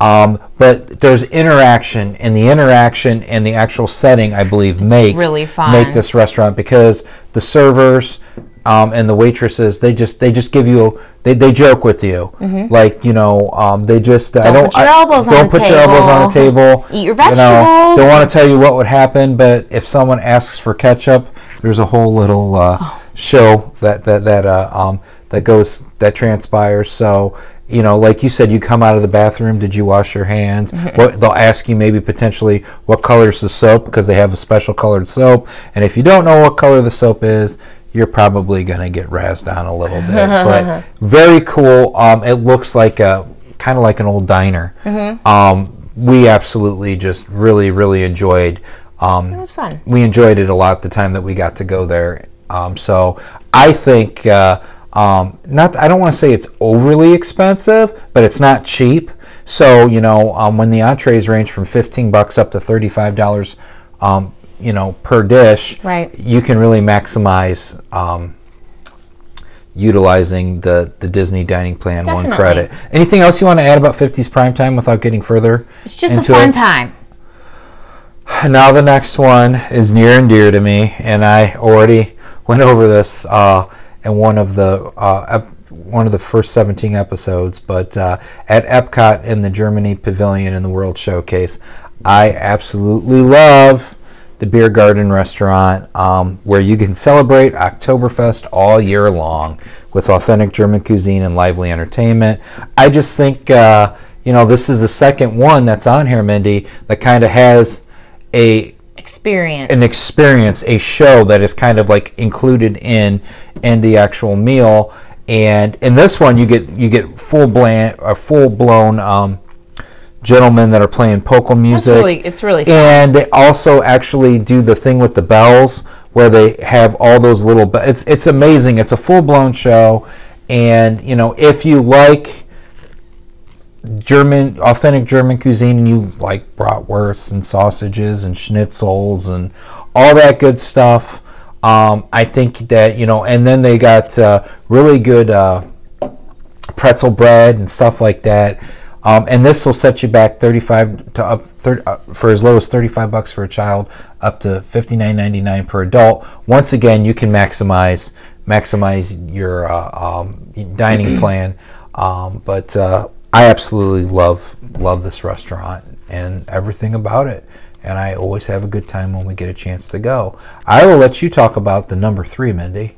Um, but there's interaction, and the interaction and the actual setting, I believe, make
really
make this restaurant because the servers um, and the waitresses they just they just give you they, they joke with you like you know um, they just
Mm-hmm. Don't
don't
put your
I-
elbows on
don't
the
put your elbows on the table
Eat your
you know,
vegetables.
don't want to tell you what would happen but if someone asks for ketchup there's a whole little uh,
Oh.
show that that that uh, um, that goes that transpires so you know like you said you come out of the bathroom did you wash your hands
Mm-hmm.
what they'll ask you maybe potentially what color's the soap because they have a special colored soap and if you don't know what color the soap is you're probably going to get razzed on a little bit but very cool um, it looks like a kind of like an old diner
Mm-hmm.
um, we absolutely just really really enjoyed um,
It was fun.
we enjoyed it a lot the time that we got to go there. Um, so I think uh, Um, not, I don't want to say it's overly expensive, but it's not cheap. So you know, um, when the entrees range from fifteen bucks up to thirty-five dollars, um, you know, per dish,
Right.
you can really maximize um, utilizing the the Disney dining plan one credit. Anything else you want to add about 50s prime time without getting further?
It's just
into
a fun
it?
time.
Now the next one is near and dear to me, and I already went over this uh, in one of the uh, one of the first 17 episodes. But uh, at Epcot in the Germany Pavilion in the World Showcase, I absolutely love the Biergarten restaurant, um, where you can celebrate Oktoberfest all year long with authentic German cuisine and lively entertainment. I just think uh, you know this is the second one that's on here, Mindy, that kind of has a
Experience.
an experience, a show that is kind of like included in in the actual meal. And in this one, you get you get full bland, a full blown um, gentlemen that are playing polka music.
really- it's really fun.
And they also actually do the thing with the bells, where they have all those little. Be- it's it's amazing. It's a full blown show, and you know if you like German, authentic German cuisine, and you like bratwursts and sausages and schnitzels and all that good stuff. Um, I think that you know, and then they got uh, really good uh, pretzel bread and stuff like that. Um, and this will set you back 35 to up 30, uh, for as low as 35 bucks for a child, up to 59.99 per adult. Once again, you can maximize maximize your uh, um, dining plan. Um, but uh, I absolutely love love this restaurant and everything about it. And I always have a good time when we get a chance to go. I will let you talk about the number three, Mindy.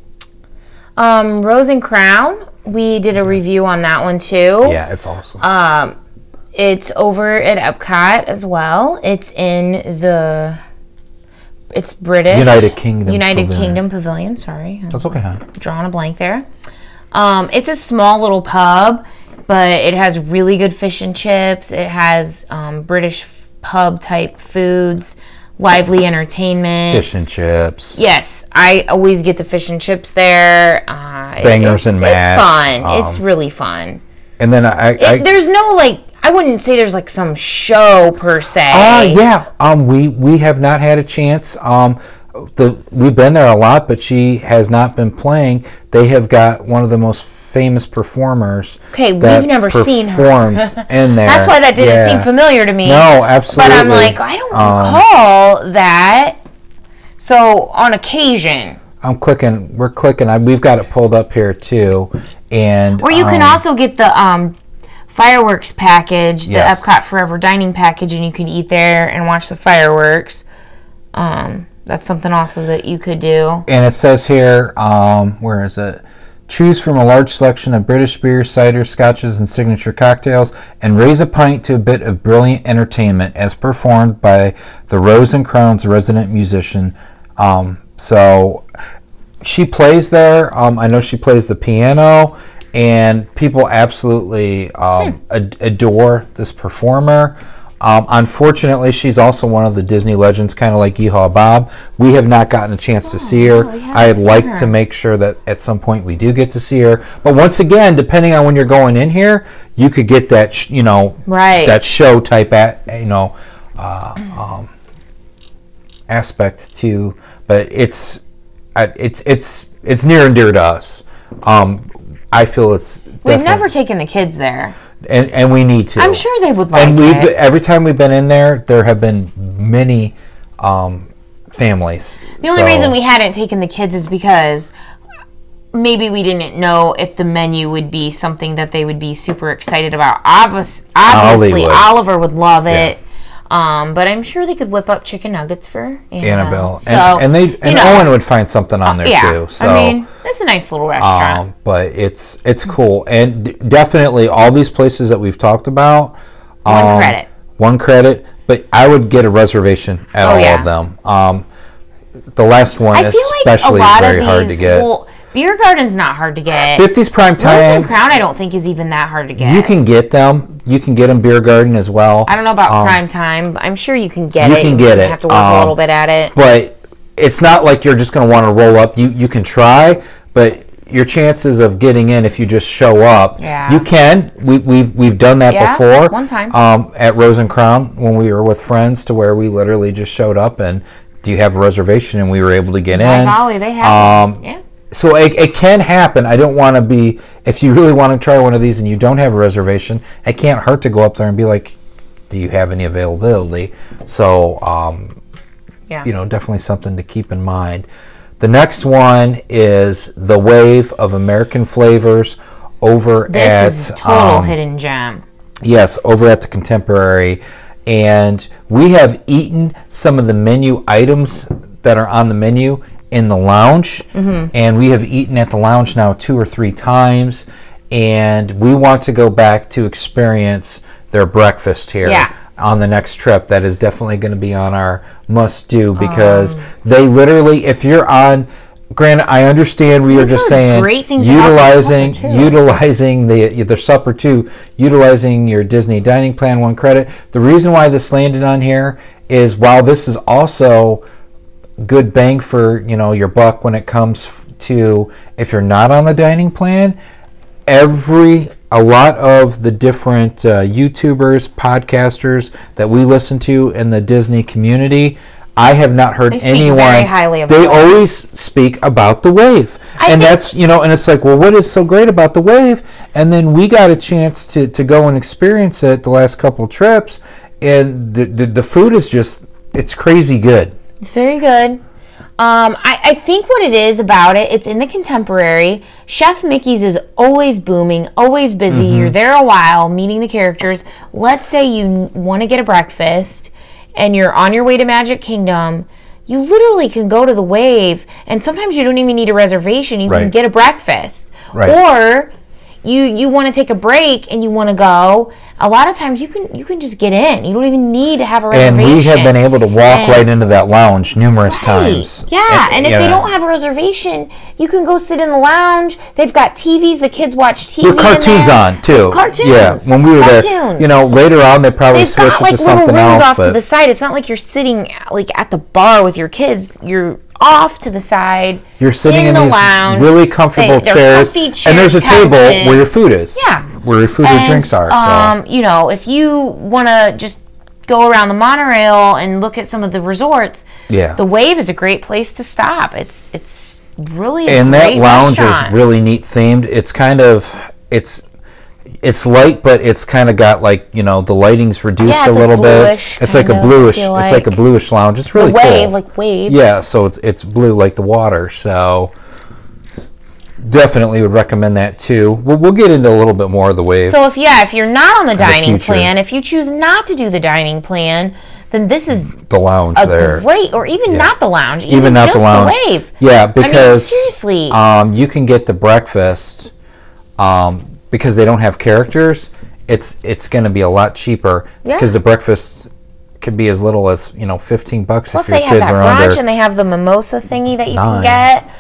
um, Rose and Crown. We did a review on that one too.
Yeah, it's awesome.
Um, it's over at Epcot as well. It's in the. It's British.
United Kingdom.
United
Pavilion.
Kingdom Pavilion. Sorry, I
That's okay,
drawing a blank there. Um, it's a small little pub, but it has really good fish and chips. It has um, British pub type foods, lively entertainment.
Fish and chips.
Yes, I always get the fish and chips there. Uh,
Bangers
it's,
and mash,
It's fun. it's
um,
really fun.
And then I,
It,
I
there's no like, I wouldn't say there's like some show per se.
Ah, yeah. Um, we we have not had a chance. Um, the we've been there a lot, but she has not been playing. They have got one of the most famous performers.
Okay, we've never seen her.
in there.
That's why that didn't
Yeah.
seem familiar to me.
No, absolutely.
But I'm like, I don't
Um,
recall that. So on occasion,
I'm clicking. We're clicking. I, we've got it pulled up here too, and
or you can
um,
also get the um, fireworks package, the
Yes.
Epcot Forever dining package, and you can eat there and watch the fireworks. Um, that's something also that you could do.
and it says here, um, where is it? Choose from a large selection of British beers, cider, scotches, and signature cocktails, and raise a pint to a bit of brilliant entertainment as performed by the Rose and Crown's resident musician. Um, so she plays there. Um, I know she plays the piano, and people absolutely um, ad- adore this performer. Um, unfortunately, she's also one of the Disney legends, kind of like Yeehaw Bob. We have not gotten a chance to see her.
we
I'd like
her.
to make sure that at some point we do get to see her. But once again, depending on when you're going in here, you could get that, sh- you know,
Right.
that show type, at, you know, uh, um, aspect to. But it's, it's, it's, it's near and dear to us. Um, I feel it's.
We've never taken the kids there.
And and we need to.
I'm sure they would like it.
and we've
it.
every time we've been in there, there have been many um, families.
The only reason we hadn't taken the kids is because maybe we didn't know if the menu would be something that they would be super excited about. Obvious, obviously. Oliver would love it. Um, but I'm sure they could whip up chicken nuggets for Annabelle.
Annabelle,
So,
and, and they and
know,
Owen would find something on there
yeah.
too. So.
I mean, it's a nice little restaurant.
um, but it's it's cool and d- definitely all these places that we've talked about.
One
um,
credit.
One credit, but I would get a reservation at all
Oh, yeah.
of them. Um, the last one
I like
especially
lot
is very
these.
hard to get.
Well, Biergarten's not hard to get.
50s prime
Rose
time.
and Crown, I don't think is even that hard to get.
You can get them. You can get them Biergarten as well.
I don't know about
Um,
prime time. but I'm sure you can get
you
it. You
can
get
it,
Have to work a
um,
little bit at it.
but it's not like you're just going to want to roll up. You you can try, but your chances of getting in if you just show up.
Yeah.
You can. We, we've we've done that
Yeah,
before.
one time.
Um, at Rose and Crown when we were with friends, to where we literally just showed up and do you have a reservation and we were able to get
By
in.
golly, they have.
Um,
yeah.
So it, it can happen. I don't want to be. If you really want to try one of these and you don't have a reservation, it can't hurt to go up there and be like, "Do you have any availability?" So, um,
Yeah.
you know, definitely something to keep in mind. The next one is the wave of American flavors over
This
at
is a total
um,
hidden gem.
Yes, over at the Contemporary. And we have eaten some of the menu items that are on the menu in the lounge. And we have eaten at the lounge now two or three times. And we want to go back to experience their breakfast here
Yeah.
on the next trip. That is definitely going to be on our must do because
Um.
they literally, if you're on, granted, I understand we are
We've
just saying
great things about their
utilizing utilizing the the supper too, utilizing your Disney dining plan one credit. The reason why this landed on here is while this is also good bang for you know your buck when it comes to if you're not on the dining plan every a lot of the different uh, youtubers podcasters that we listen to in the disney community i have not heard anyone
very highly of
they
the
always speak about the wave.
I
and that's you know and it's like well what is so great about the wave? And then we got a chance to, to go and experience it the last couple trips and the, the, the food is just it's crazy good
It's very good. Um, I, I think what it is about it, it's in the contemporary. Chef Mickey's is always booming, always busy.
Mm-hmm.
You're there a while, meeting the characters. Let's say you want to get a breakfast and you're on your way to Magic Kingdom. You literally can go to the Wave, and sometimes you don't even need a reservation. You can get a breakfast,
Right.
or you you want to take a break and you want to go. A lot of times you can you can just get in. You don't even need to have a reservation.
and we have been able to walk
And-
right into that lounge numerous times
yeah, and if they
know.
don't have a reservation, you can go sit in the lounge. They've got TVs. The kids watch TV.
With
in
cartoons on too.
With cartoons.
Yeah, when we were there, you know, later on they probably
They've
switched
got
it
like
to
little
something
rooms
else.
off to the side. It's not like you're sitting like at the bar with your kids. You're off to the side.
you're sitting in,
the
these
lounge.
really comfortable
They- they're
chairs, and there's a
chairs,
table where your food is.
Yeah.
where your food or
And,
drinks are. So.
Um, You know, if you want to just go around the monorail and look at some of the resorts,
Yeah.
the Wave is a great place to stop. It's it's really a
and that lounge
restaurant.
is really neat themed. It's kind of it's it's light, but it's kind of got like you know the lighting's reduced
Yeah,
a little
like
bit. It's like a bluish.
feel
It's like a bluish lounge. It's really
the wave,
cool.
like waves.
Yeah, so it's it's blue like the water. So definitely would recommend that too. We'll, we'll get into a little bit more of the wave.
So if yeah, if you're not on the dining
future.
plan, if you choose not to do the dining plan, then this is
the lounge
a
there.
great, or even not the lounge, even,
even not
just
the lounge.
wave.
Yeah, because
seriously.
um, you can get the breakfast um, because they don't have characters. It's it's going to be a lot cheaper
Yeah.
because the breakfast could be as little as you know fifteen bucks
Plus
if your
they have
kids
that
are
brunch
under.
and they have the mimosa thingy that you
Nine.
can get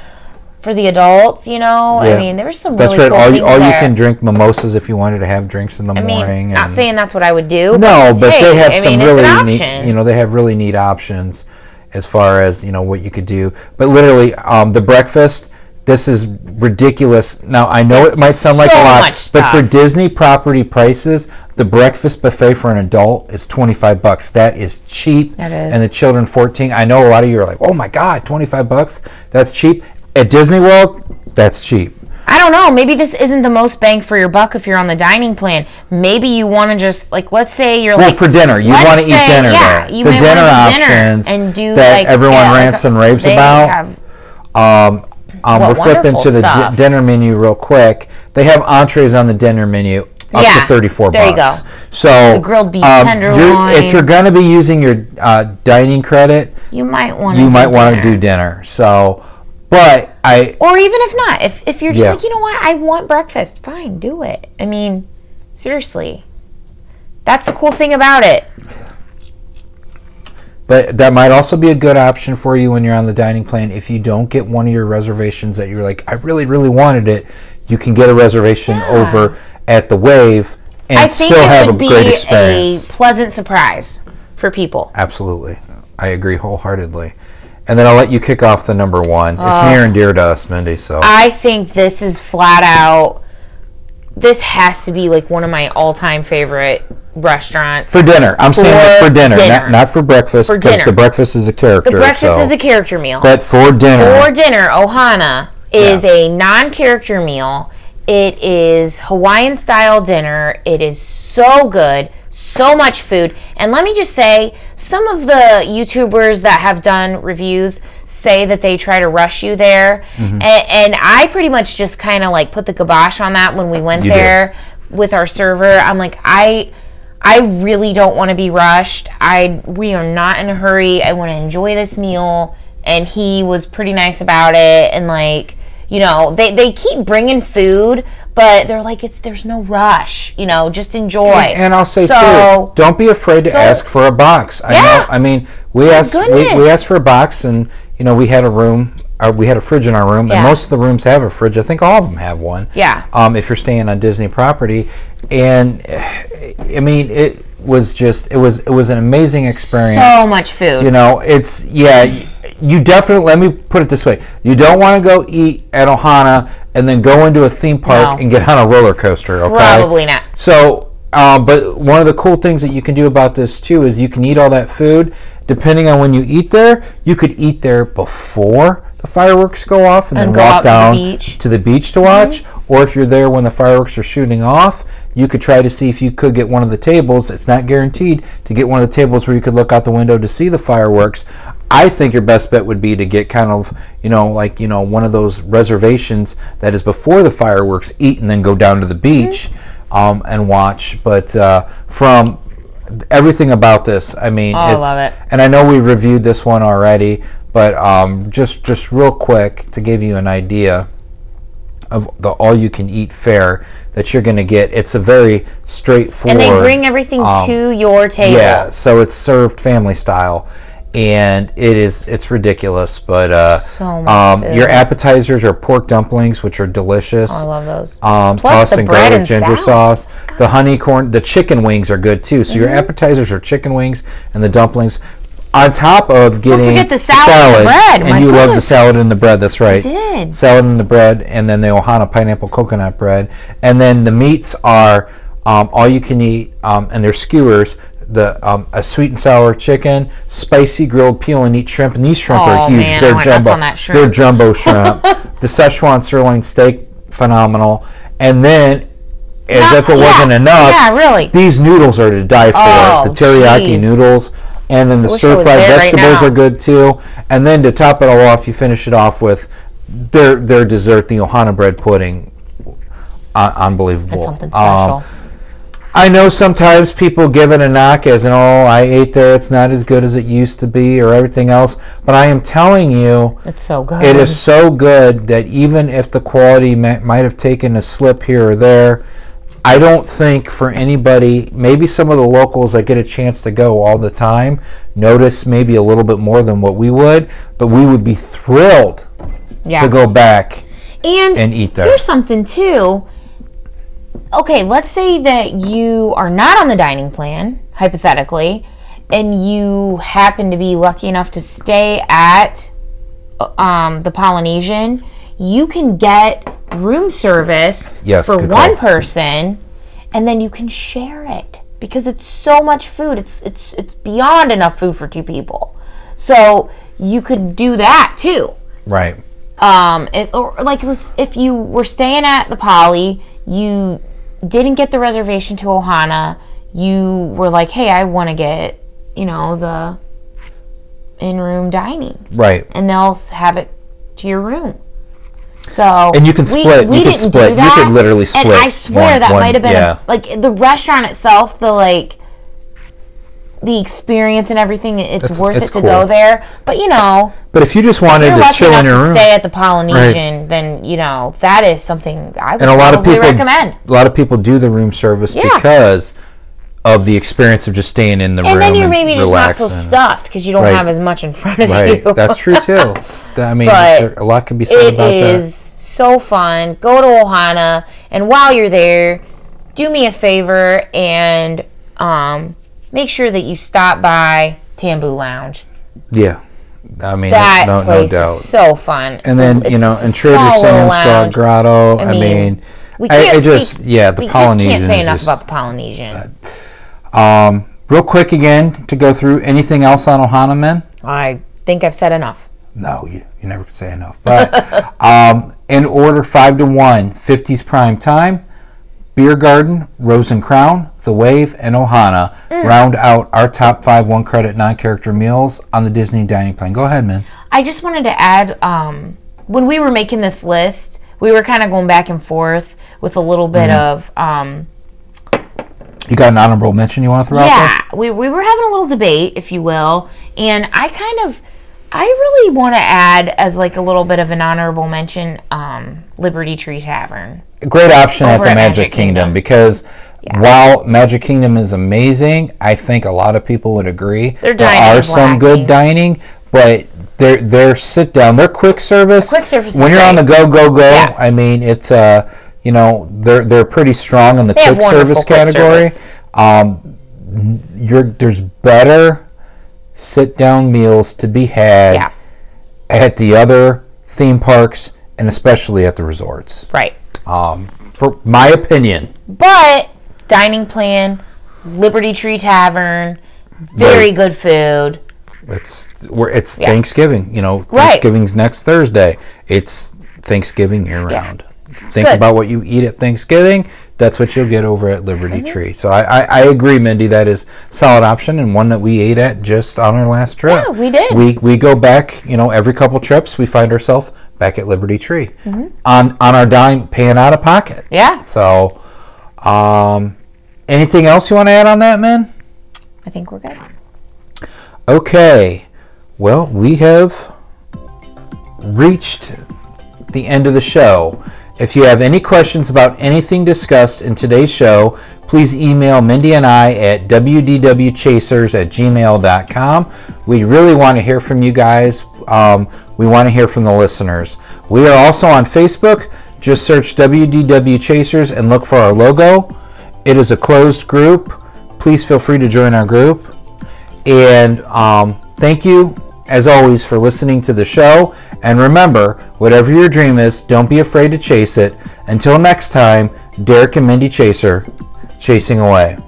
for the adults. You know, I
Yeah.
mean, there's some
That's
really
right.
cool
all you, all you can drink mimosas if you wanted to have drinks in the
I mean,
morning.
not saying that's what I would do.
No, but
hey,
they have
I
some
mean,
really neat. You know, they have really neat options as far as you know what you could do. But literally, um, the breakfast. This is ridiculous. Now I know it might sound like a lot, but for. Disney property prices, the breakfast buffet for an adult is twenty five bucks. That is cheap.
That is.
And the children fourteen. I know a lot of you are like, oh my god, twenty five bucks. That's cheap. At Disney World, that's cheap.
I don't know. Maybe this isn't the most bang for your buck if you're on the dining plan. Maybe you want to just like, let's say you're
Well,
like
for dinner, you want to eat dinner
yeah,
there. The dinner
do dinner
options
and do
that
like,
everyone
yeah,
rants
a-
and raves about.
have-
Um, um, we're flipping to the
stuff.
dinner menu real quick. They have entrees on the dinner menu up
Yeah,
to thirty-four
there you go.
So
The grilled beef
you're-
tenderloin.
If you're going to be using your uh, dining credit,
you might want to.
you might want to do dinner. So, but I
Or even if not, if if you're just
Yeah.
like, you know what, I want breakfast, fine, do it. I mean, seriously. That's the cool thing about it.
But that might also be a good option for you when you're on the dining plan. If you don't get one of your reservations that you're like, I really, really wanted it, you can get a reservation
Yeah.
over at the Wave and
I think
still
it
have a
would be
great
a
experience.
pleasant surprise for people.
Absolutely. I agree wholeheartedly. And then I'll let you kick off the number one. It's
Oh.
near and dear to us, Mindy. So
I think this is flat out. This has to be like one of my all-time favorite restaurants.
for dinner, I'm saying that
For
for dinner,
dinner.
Not, not for breakfast.
For
because
dinner.
the breakfast is a character.
the breakfast
so-
is a character meal.
But for dinner,
For dinner, Ohana is
Yeah.
a non-character meal. It is Hawaiian style dinner. It is so good, so much food. And let me just say, some of the YouTubers that have done reviews say that they try to rush you there,
Mm-hmm.
and, and I pretty much just kind of like put the kibosh on that when we went
You did.
there with our server. I'm like, I. I really don't want to be rushed. I we are not in a hurry. I want to enjoy this meal and he was pretty nice about it and like, you know, they they keep bringing food, but they're like it's there's no rush, you know, just enjoy.
And I'll say
so,
too, don't be afraid to ask for a box. I
Yeah.
know. I mean, we asked we, we asked for a box, and you know, we had a room. Uh, we had a fridge in our room,
Yeah.
and most of the rooms have a fridge. I think all of them have one.
Yeah.
Um, if you're staying on Disney property, and I mean, it was just it was it was an amazing experience.
so much food.
You know, it's yeah. You definitely let me put it this way: you don't want to go eat at Ohana and then go into a theme park
No.
and get on a roller coaster. Okay,
Probably not.
so, um, but one of the cool things that you can do about this too is you can eat all that food. Depending on when you eat there, you could eat there before the fireworks go off and,
And
then
go
walk
out to the
down
beach. Mm-hmm.
to the beach to watch. Or if you're there when the fireworks are shooting off, you could try to see if you could get one of the tables. It's not guaranteed to get one of the tables where you could look out the window to see the fireworks. I think your best bet would be to get kind of, you know, like, you know, one of those reservations that is before the fireworks, eat, and then go down to the beach
Mm-hmm.
um, and watch. But uh, from everything about this, I mean,
Oh, I
it's,
love it.
and I know we reviewed this one already, but um, just just real quick to give you an idea of the all-you-can-eat fare that you're going to get. It's a very straightforward.
and they bring everything
um,
to your table.
Yeah, so it's served family style, and it is it's ridiculous. But uh,
So much
um, your appetizers are pork dumplings, which are delicious.
I love those.
Um,
Plus
tossed
bread
garlic
and
ginger
salad.
sauce. The honey corn, the chicken wings are good too. So your
Mm-hmm.
appetizers are chicken wings and the dumplings. On top of getting
forget the salad and the bread. My
you love the
goodness.
salad and the bread. That's right.
did.
salad and the bread, and then the Ohana pineapple coconut bread, and then the meats are um, all you can eat, um, and they're skewers. The um, a sweet and sour chicken, spicy grilled peel and eat shrimp, and these shrimp
Oh,
are huge.
man, I
they're
went nuts
jumbo.
on that
They're jumbo shrimp. the Szechuan sirloin steak, phenomenal. And then, as if it wasn't enough,
yeah, really.
these noodles are to die for.
Oh,
the teriyaki
jeez.
noodles, and then the
wish I
stir
was
fried
there right
vegetables
now.
are good too. And then to top it all off, you finish it off with their their dessert, the Ohana bread pudding. Uh, unbelievable.
That's something
Um,
special.
I know sometimes people give it a knock as an, oh, I ate there, it's not as good as it used to be, or everything else. But I am telling you,
it's so good.
it is so good that even if the quality ma- might have taken a slip here or there, I don't think for anybody, maybe some of the locals that get a chance to go all the time, notice maybe a little bit more than what we would, but we would be thrilled
yeah.
to go back
and,
and eat there.
Here's something too. Okay, let's say that you are not on the dining plan, hypothetically, and you happen to be lucky enough to stay at um, the Polynesian. You can get room service
Yes,
for one
call.
person, and then you can share it because it's so much food. It's it's it's beyond enough food for two people. So you could do that too
Right.
um if or like if you were staying at the poly you didn't get the reservation to ohana you were like hey i want to get you know the in-room dining
Right.
and they'll have it to your room so
And you can split. You could split. You could literally split
and i swear
one-
that might have been
yeah.
a, like the restaurant itself the like the experience and everything it's
It's-
worth
it's
it to
cool.
go there but you know
But if you just wanted to chill in your room,
stay at the Polynesian, then you know that is something I would
and a lot of people,
recommend.
a lot of people do the room service
Yeah.
because of the experience of just staying in the room
And then you're maybe just not so stuffed because you don't
Right.
have as much in front of
Right,
you.
that's true too. I mean, there, a lot can be said
It
about
is so fun. Go to Ohana, and while you're there, do me a favor and um, make sure that you stop by Tambu Lounge.
Yeah, I mean,
that
no, no
place
doubt.
is so fun.
and then you know, and Trader Sam's Grotto. I mean,
we
I-
can't
I just
speak-
yeah, the
we
Polynesian.
just can't say enough
just-
about the Polynesian.
Um, real quick again to go through anything else on Ohana Men.
I think I've said enough.
No, you, you never could say enough. But um, in order, five to one, 50s prime time, Biergarten, Rose and Crown, The Wave, and Ohana
Mm.
round out our top five one credit non character meals on the Disney dining plan. Go ahead, man.
I just wanted to add um, when we were making this list, we were kind of going back and forth with a little bit
Mm-hmm.
of um,
You got an honorable mention you want to throw out there?
yeah, we, we were having a little debate, if you will, and I kind of I really want to add as like a little bit of an honorable mention um, Liberty Tree Tavern.
Great option at the
at
Magic,
Magic
Kingdom,
Kingdom.
because while Magic Kingdom is amazing, I think a lot of people would agree there are some good dining, but their their sit down, their quick service.
Quick service is
When you're on the go go go,
Yeah.
I mean it's uh you know they're they're pretty strong in the
have
quick service
quick
category.
service.
Um, you're there's better sit down meals to be had
Yeah,
at the other theme parks and especially at the resorts.
right.
Um, for my opinion,
But dining plan, Liberty Tree Tavern, very
Right.
good food.
it's we're, it's
Yeah.
Thanksgiving. You know,
Right.
Thanksgiving's next Thursday. It's Thanksgiving year
Yeah.
round. Think
good.
about what you eat at Thanksgiving. That's what you'll get over at Liberty
Mm-hmm.
Tree. So I, I, I agree, Mindy. That is solid option and one that we ate at just on our last trip.
Yeah, we did.
We we go back. You know, every couple trips we find ourselves back at Liberty Tree
Mm-hmm.
on on our dime, paying out of pocket.
Yeah,
So, um, anything else you want to add on that, man?
I think we're good.
Okay. Well, we have reached the end of the show. If you have any questions about anything discussed in today's show, please email Mindy and I at wdwchasers at gmail.com. We really want to hear from you guys. Um, we want to hear from the listeners. We are also on Facebook. Just search WDW Chasers and look for our logo. It is a closed group. Please feel free to join our group. And um, thank you, as always, for listening to the show. And remember, whatever your dream is, don't be afraid to chase it. Until next time, Derek and Mindy Chaser, chasing away.